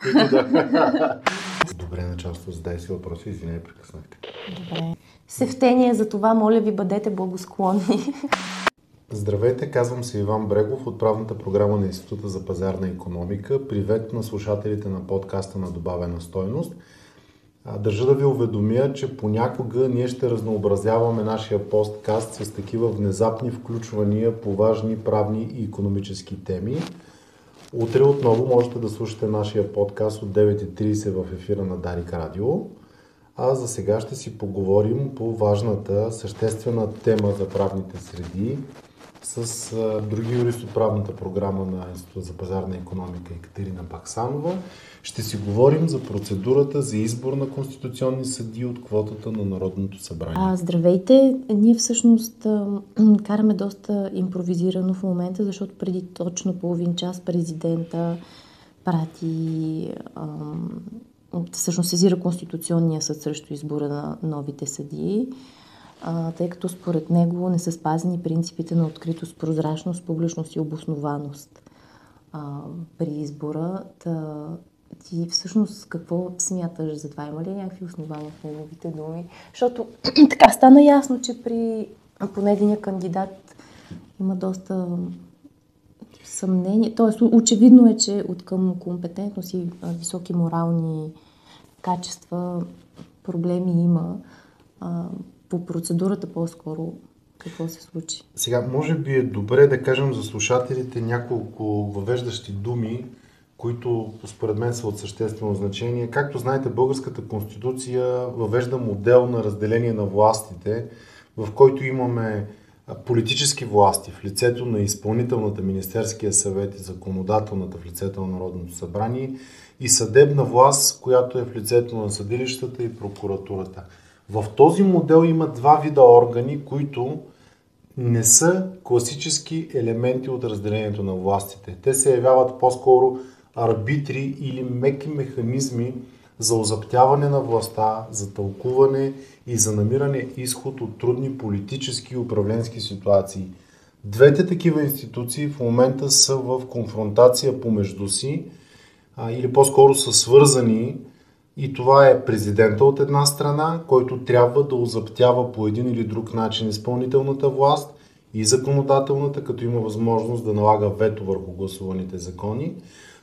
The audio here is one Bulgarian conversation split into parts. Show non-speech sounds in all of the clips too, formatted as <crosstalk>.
<laughs> Добре, началство, задай си въпроси, извинявай, прекъснахте. Добре. Севтение за това, моля ви, бъдете благосклонни. Здравейте, казвам се Иван Брегов от правната програма на Института за пазарна економика. Привет на слушателите на подкаста на добавена стойност. Държа да ви уведомя, че понякога ние ще разнообразяваме нашия посткаст с такива внезапни включвания по важни правни и економически теми. Утре отново можете да слушате нашия подкаст от 9.30 в ефира на Дарик Радио. А за сега ще си поговорим по важната, съществена тема за правните среди с а, други юрист от правната програма на Института за пазарна економика Екатерина Баксанова. Ще си говорим за процедурата за избор на конституционни съди от квотата на Народното събрание. А, здравейте! Ние всъщност а, караме доста импровизирано в момента, защото преди точно половин час президента прати а, всъщност сезира Конституционния съд срещу избора на новите съдии а, тъй като според него не са спазени принципите на откритост, прозрачност, публичност и обоснованост а, при избора. Та, ти всъщност какво смяташ за това? Има ли някакви основания в неговите думи? Защото <clears throat> така стана ясно, че при поне един кандидат има доста съмнение. Тоест, очевидно е, че от към компетентност и високи морални качества проблеми има по процедурата по-скоро какво се случи? Сега, може би е добре да кажем за слушателите няколко въвеждащи думи, които според мен са от съществено значение. Както знаете, Българската конституция въвежда модел на разделение на властите, в който имаме политически власти в лицето на изпълнителната Министерския съвет и законодателната в лицето на Народното събрание и съдебна власт, която е в лицето на съдилищата и прокуратурата. В този модел има два вида органи, които не са класически елементи от разделението на властите. Те се явяват по-скоро арбитри или меки механизми за озаптяване на властта, за тълкуване и за намиране изход от трудни политически и управленски ситуации. Двете такива институции в момента са в конфронтация помежду си а, или по-скоро са свързани и това е президента от една страна, който трябва да озаптява по един или друг начин изпълнителната власт и законодателната, като има възможност да налага вето върху гласуваните закони.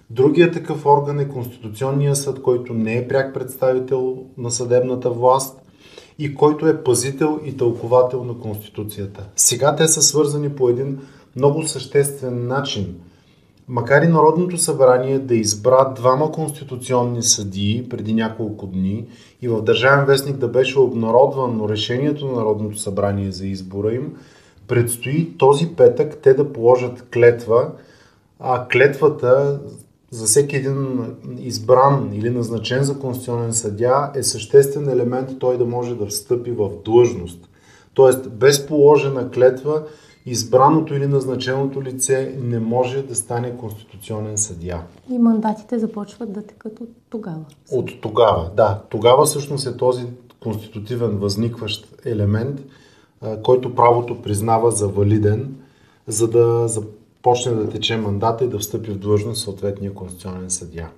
Другият такъв орган е Конституционния съд, който не е пряк представител на съдебната власт и който е пазител и тълковател на Конституцията. Сега те са свързани по един много съществен начин – Макар и Народното събрание да избра двама конституционни съдии преди няколко дни и в Държавен вестник да беше обнародвано решението на Народното събрание за избора им, предстои този петък те да положат клетва, а клетвата за всеки един избран или назначен за конституционен съдя е съществен елемент той да може да встъпи в длъжност. Тоест, без положена клетва избраното или назначеното лице не може да стане конституционен съдия. И мандатите започват да текат от тогава. От тогава, да. Тогава всъщност е този конститутивен възникващ елемент, който правото признава за валиден, за да започне да тече мандата и да встъпи в длъжност съответния конституционен съдия.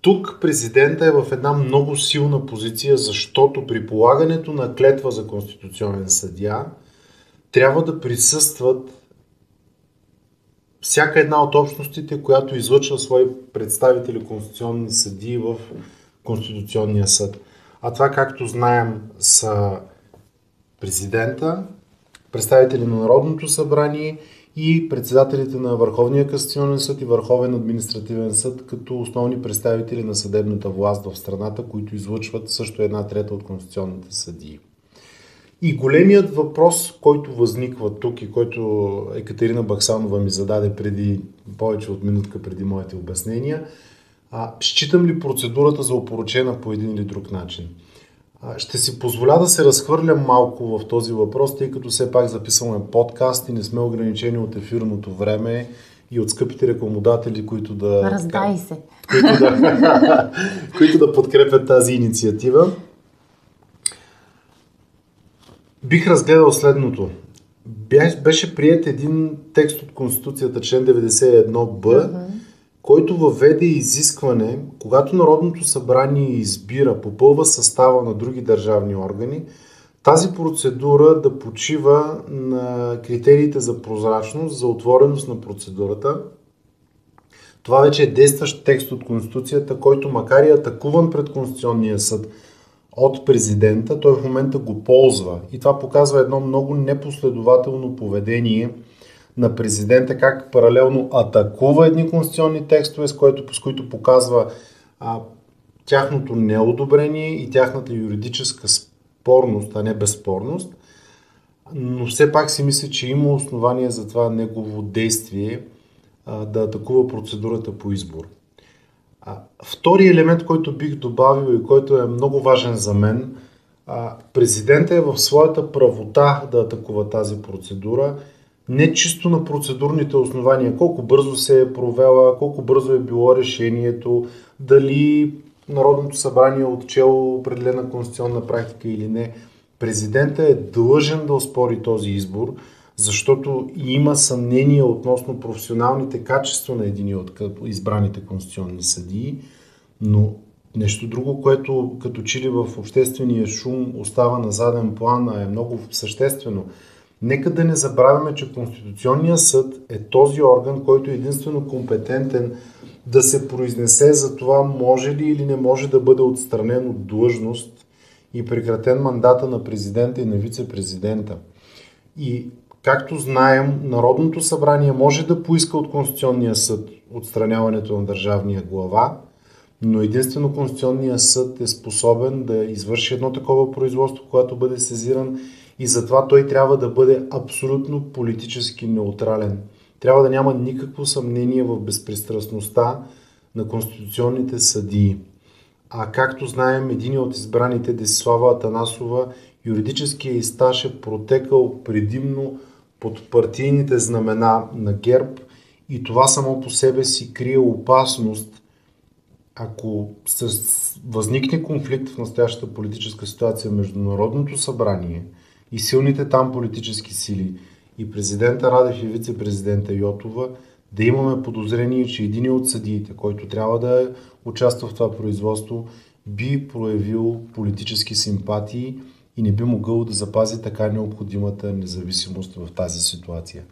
Тук президента е в една много силна позиция, защото при полагането на клетва за конституционен съдия – трябва да присъстват всяка една от общностите, която излъчва свои представители конституционни съдии в Конституционния съд. А това, както знаем, са президента, представители на Народното събрание и председателите на Върховния касационен съд и Върховен административен съд като основни представители на съдебната власт в страната, които излъчват също една трета от конституционните съдии. И големият въпрос, който възниква тук и който Екатерина Баксанова ми зададе преди повече от минутка преди моите обяснения, а, считам ли процедурата за опоручена по един или друг начин? А, ще си позволя да се разхвърлям малко в този въпрос, тъй като все пак записваме подкаст и не сме ограничени от ефирното време и от скъпите рекламодатели, които да... Раздай се! Които да, <laughs> които да подкрепят тази инициатива. Бих разгледал следното. Беше прият един текст от Конституцията, член 91б, uh-huh. който въведе изискване, когато Народното събрание избира, попълва състава на други държавни органи, тази процедура да почива на критериите за прозрачност, за отвореност на процедурата. Това вече е действащ текст от Конституцията, който макар и атакуван пред Конституционния съд от президента, той в момента го ползва. И това показва едно много непоследователно поведение на президента, как паралелно атакува едни конституционни текстове, с, което, с които показва а, тяхното неодобрение и тяхната юридическа спорност, а не безспорност. Но все пак си мисля, че има основания за това негово действие а, да атакува процедурата по избор. Втори елемент, който бих добавил и който е много важен за мен, президента е в своята правота да атакува тази процедура, не чисто на процедурните основания, колко бързо се е провела, колко бързо е било решението, дали Народното събрание е отчело определена конституционна практика или не. Президента е длъжен да оспори този избор, защото има съмнение относно професионалните качества на един от избраните конституционни съдии, но нещо друго, което като чили в обществения шум остава на заден план, а е много съществено. Нека да не забравяме, че Конституционният съд е този орган, който е единствено компетентен да се произнесе за това може ли или не може да бъде отстранен от длъжност и прекратен мандата на президента и на вице-президента. И както знаем, Народното събрание може да поиска от Конституционния съд отстраняването на държавния глава, но единствено Конституционния съд е способен да извърши едно такова производство, когато бъде сезиран и затова той трябва да бъде абсолютно политически неутрален. Трябва да няма никакво съмнение в безпристрастността на конституционните съдии. А както знаем, един от избраните Десислава Атанасова юридическия и стаж е протекал предимно под партийните знамена на ГЕРБ и това само по себе си крие опасност, ако възникне конфликт в настоящата политическа ситуация между Народното събрание и силните там политически сили и президента Радев и вице-президента Йотова, да имаме подозрение, че един от съдиите, който трябва да участва в това производство, би проявил политически симпатии и не би могъл да запази така необходимата независимост в тази ситуация.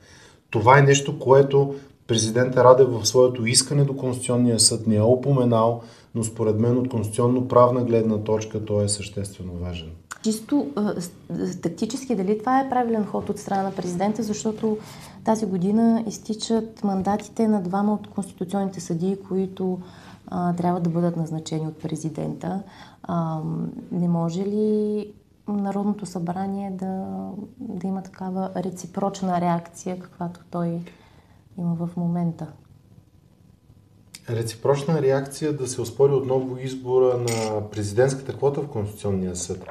Това е нещо, което президента Радев в своето искане до Конституционния съд не е упоменал, но според мен от конституционно-правна гледна точка той е съществено важен. Чисто тактически дали това е правилен ход от страна на президента, защото тази година изтичат мандатите на двама от конституционните съдии, които а, трябва да бъдат назначени от президента. А, не може ли Народното събрание да, да има такава реципрочна реакция, каквато той има в момента? Реципрочна реакция да се оспори отново избора на президентската квота в Конституционния съд.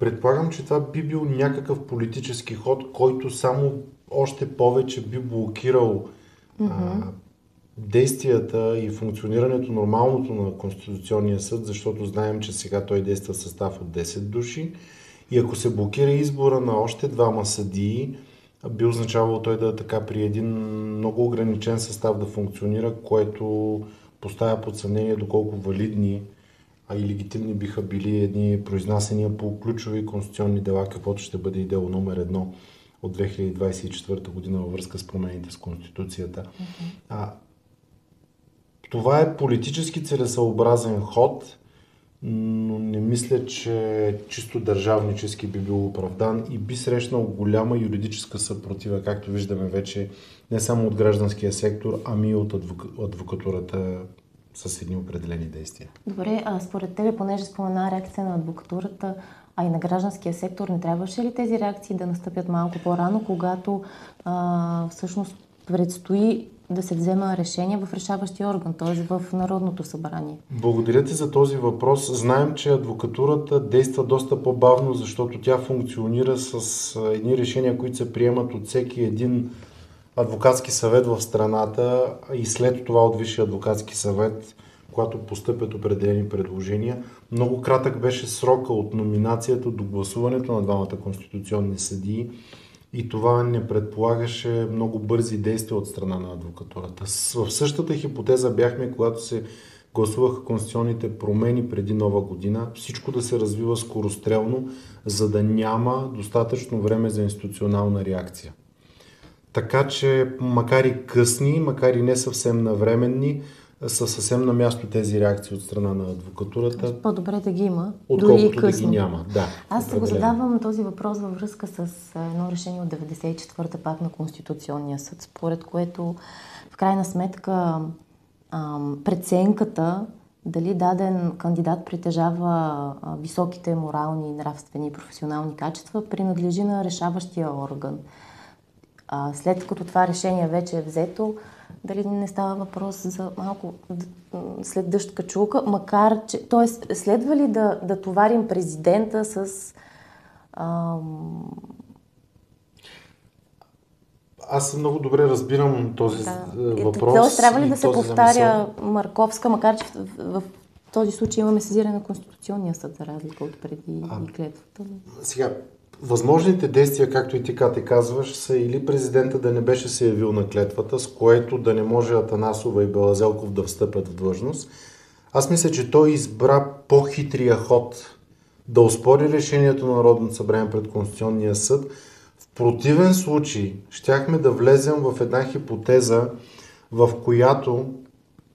Предполагам, че това би бил някакъв политически ход, който само още повече би блокирал mm-hmm. а, действията и функционирането нормалното на Конституционния съд, защото знаем, че сега той действа в състав от 10 души. И ако се блокира избора на още двама съдии, би означавало той да е така при един много ограничен състав да функционира, което поставя под съмнение доколко валидни а и легитимни биха били едни произнасяния по ключови конституционни дела, каквото ще бъде и дело номер едно от 2024 година във връзка с промените с Конституцията. Mm-hmm. А, това е политически целесъобразен ход, но не мисля, че чисто държавнически би бил оправдан и би срещнал голяма юридическа съпротива, както виждаме вече не само от гражданския сектор, ами и от адвокатурата с едни определени действия. Добре, а според тебе, понеже спомена реакция на адвокатурата, а и на гражданския сектор, не трябваше ли тези реакции да настъпят малко по-рано, когато а, всъщност предстои да се взема решение в решаващия орган, т.е. в Народното събрание? Благодаря ти за този въпрос. Знаем, че адвокатурата действа доста по-бавно, защото тя функционира с едни решения, които се приемат от всеки един адвокатски съвет в страната и след това от Висшия адвокатски съвет, когато постъпят определени предложения. Много кратък беше срока от номинацията до гласуването на двамата конституционни съдии и това не предполагаше много бързи действия от страна на адвокатурата. В същата хипотеза бяхме, когато се гласуваха конституционните промени преди нова година, всичко да се развива скорострелно, за да няма достатъчно време за институционална реакция. Така че, макар и късни, макар и не съвсем навременни, са съвсем на място тези реакции от страна на адвокатурата. По-добре да ги има, дори и късно. да ги няма. Да, Аз се го задавам този въпрос във връзка с едно решение от 94-та пак на Конституционния съд, според което в крайна сметка преценката дали даден кандидат притежава високите морални, нравствени и професионални качества, принадлежи на решаващия орган. След като това решение вече е взето, дали не става въпрос за малко след дъжд качулка, макар че, т.е. следва ли да, да товарим президента с ам, аз много добре разбирам този да. Е, въпрос. Тоест, трябва ли да се повтаря замисъл? Марковска, макар че в, в този случай имаме сезиране на Конституционния съд, за разлика от преди а, и клетвата? Сега, възможните действия, както и ти те казваш, са или президента да не беше се явил на клетвата, с което да не може Атанасова и Белазелков да встъпят в длъжност. Аз мисля, че той избра по-хитрия ход да успори решението на Народното събрание пред Конституционния съд, противен случай щяхме да влезем в една хипотеза, в която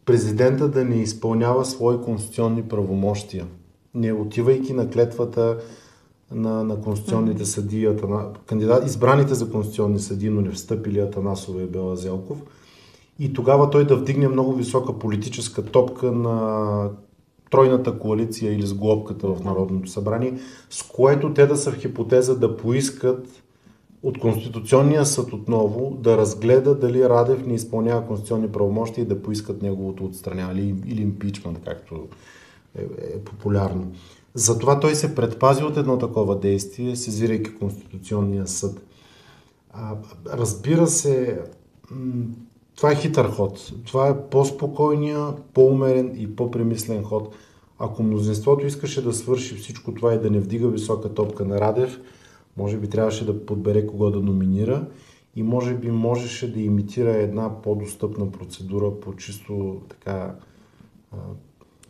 президента да не изпълнява свои конституционни правомощия, не отивайки на клетвата на, на конституционните съдии, на кандидат, избраните за конституционни съдии, но не встъпили Атанасова и Бела Зелков. И тогава той да вдигне много висока политическа топка на тройната коалиция или с глобката в Народното събрание, с което те да са в хипотеза да поискат от Конституционния съд отново да разгледа дали Радев не изпълнява конституционни правомощи и да поискат неговото отстраняване или, или импичмент, както е, е популярно. Затова той се предпази от едно такова действие, сезирайки Конституционния съд. Разбира се, това е хитър ход. Това е по-спокойния, по-умерен и по-премислен ход. Ако мнозинството искаше да свърши всичко това и да не вдига висока топка на Радев, може би трябваше да подбере кого да номинира и може би можеше да имитира една по-достъпна процедура по чисто така...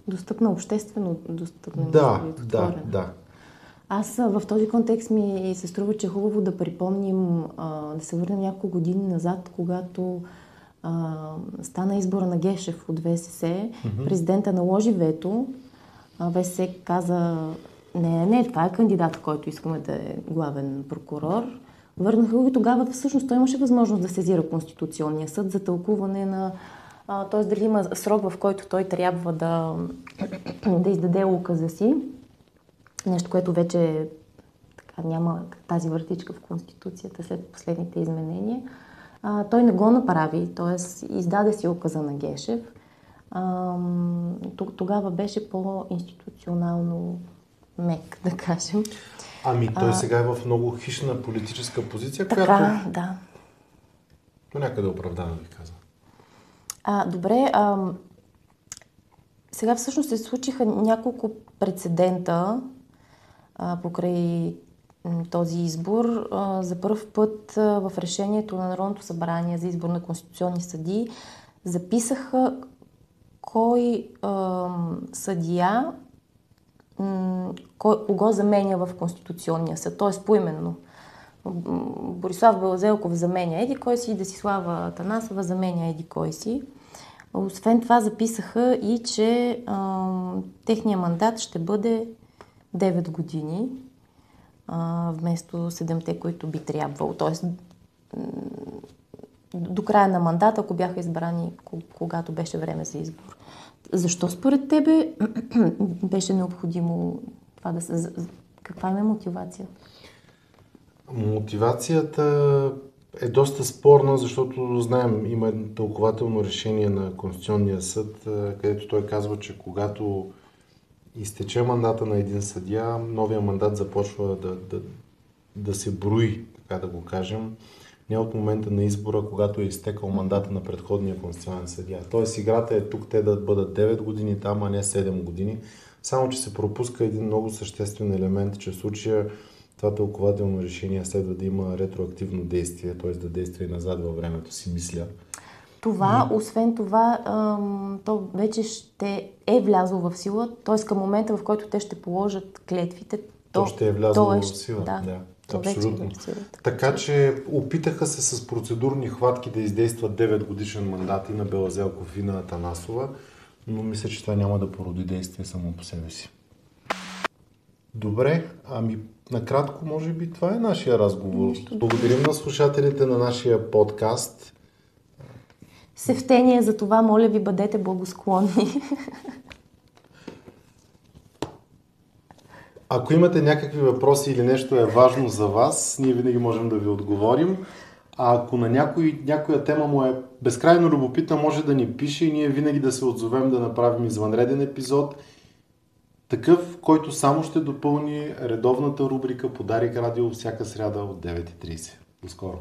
Достъпна, обществено достъпна. Да, да, да. Аз в този контекст ми се струва, че е хубаво да припомним, да се върнем няколко години назад, когато стана избора на Гешев от ВСС, mm-hmm. президента наложи вето, ВСС каза не, не, това е кандидат, който искаме да е главен прокурор. Върнаха го и тогава всъщност той имаше възможност да сезира Конституционния съд за тълкуване на т.е. дали има срок, в който той трябва да, да издаде указа си. Нещо, което вече така, няма тази въртичка в Конституцията след последните изменения. А, той не го направи, т.е. издаде си указа на Гешев. А, тогава беше по-институционално мек, да кажем. Ами той а, сега е в много хищна политическа позиция, така, която... да. До някъде оправдана, ви каза. А, добре, а, сега всъщност се случиха няколко прецедента а, покрай този избор. А, за първ път а, в решението на Народното събрание за избор на конституционни съдии записаха кой а, съдия кой, кого заменя в Конституционния съд, т.е. поименно. Борислав Белазелков заменя еди кой си, Десислава Танасова заменя еди кой си. Освен това записаха и, че а, техния мандат ще бъде 9 години а, вместо 7-те, които би трябвало. Тоест, до края на мандата, ако бяха избрани, когато беше време за избор. Защо според тебе <clears throat> беше необходимо това да се... Каква е мотивация? Мотивацията е доста спорна, защото знаем, има тълкователно решение на Конституционния съд, където той казва, че когато изтече мандата на един съдия, новия мандат започва да, да, да се брои, така да го кажем, не от момента на избора, когато е изтекал мандата на предходния конституционен съдия. Тоест играта е тук те да бъдат 9 години там, а не 7 години. Само, че се пропуска един много съществен елемент, че в случая това тълкователно решение следва да има ретроактивно действие, т.е. да действа и назад във времето си, мисля. Това, освен това, то вече ще е влязло в сила, т.е. към момента, в който те ще положат клетвите, то, то ще е влязло то е, в сила. Да, да. Абсолютно. Така че опитаха се с процедурни хватки да издействат 9 годишен мандат и на Белазелков и на Атанасова, но мисля, че това няма да породи действие само по себе си. Добре, ами накратко, може би това е нашия разговор. Благодарим на слушателите на нашия подкаст. Севтение за това, моля ви, бъдете благосклонни. Ако имате някакви въпроси или нещо е важно за вас, ние винаги можем да ви отговорим. А ако на някой, някоя тема му е безкрайно любопитна, може да ни пише и ние винаги да се отзовем да направим извънреден епизод. Такъв, който само ще допълни редовната рубрика Подарик радио всяка сряда от 9.30. До скоро!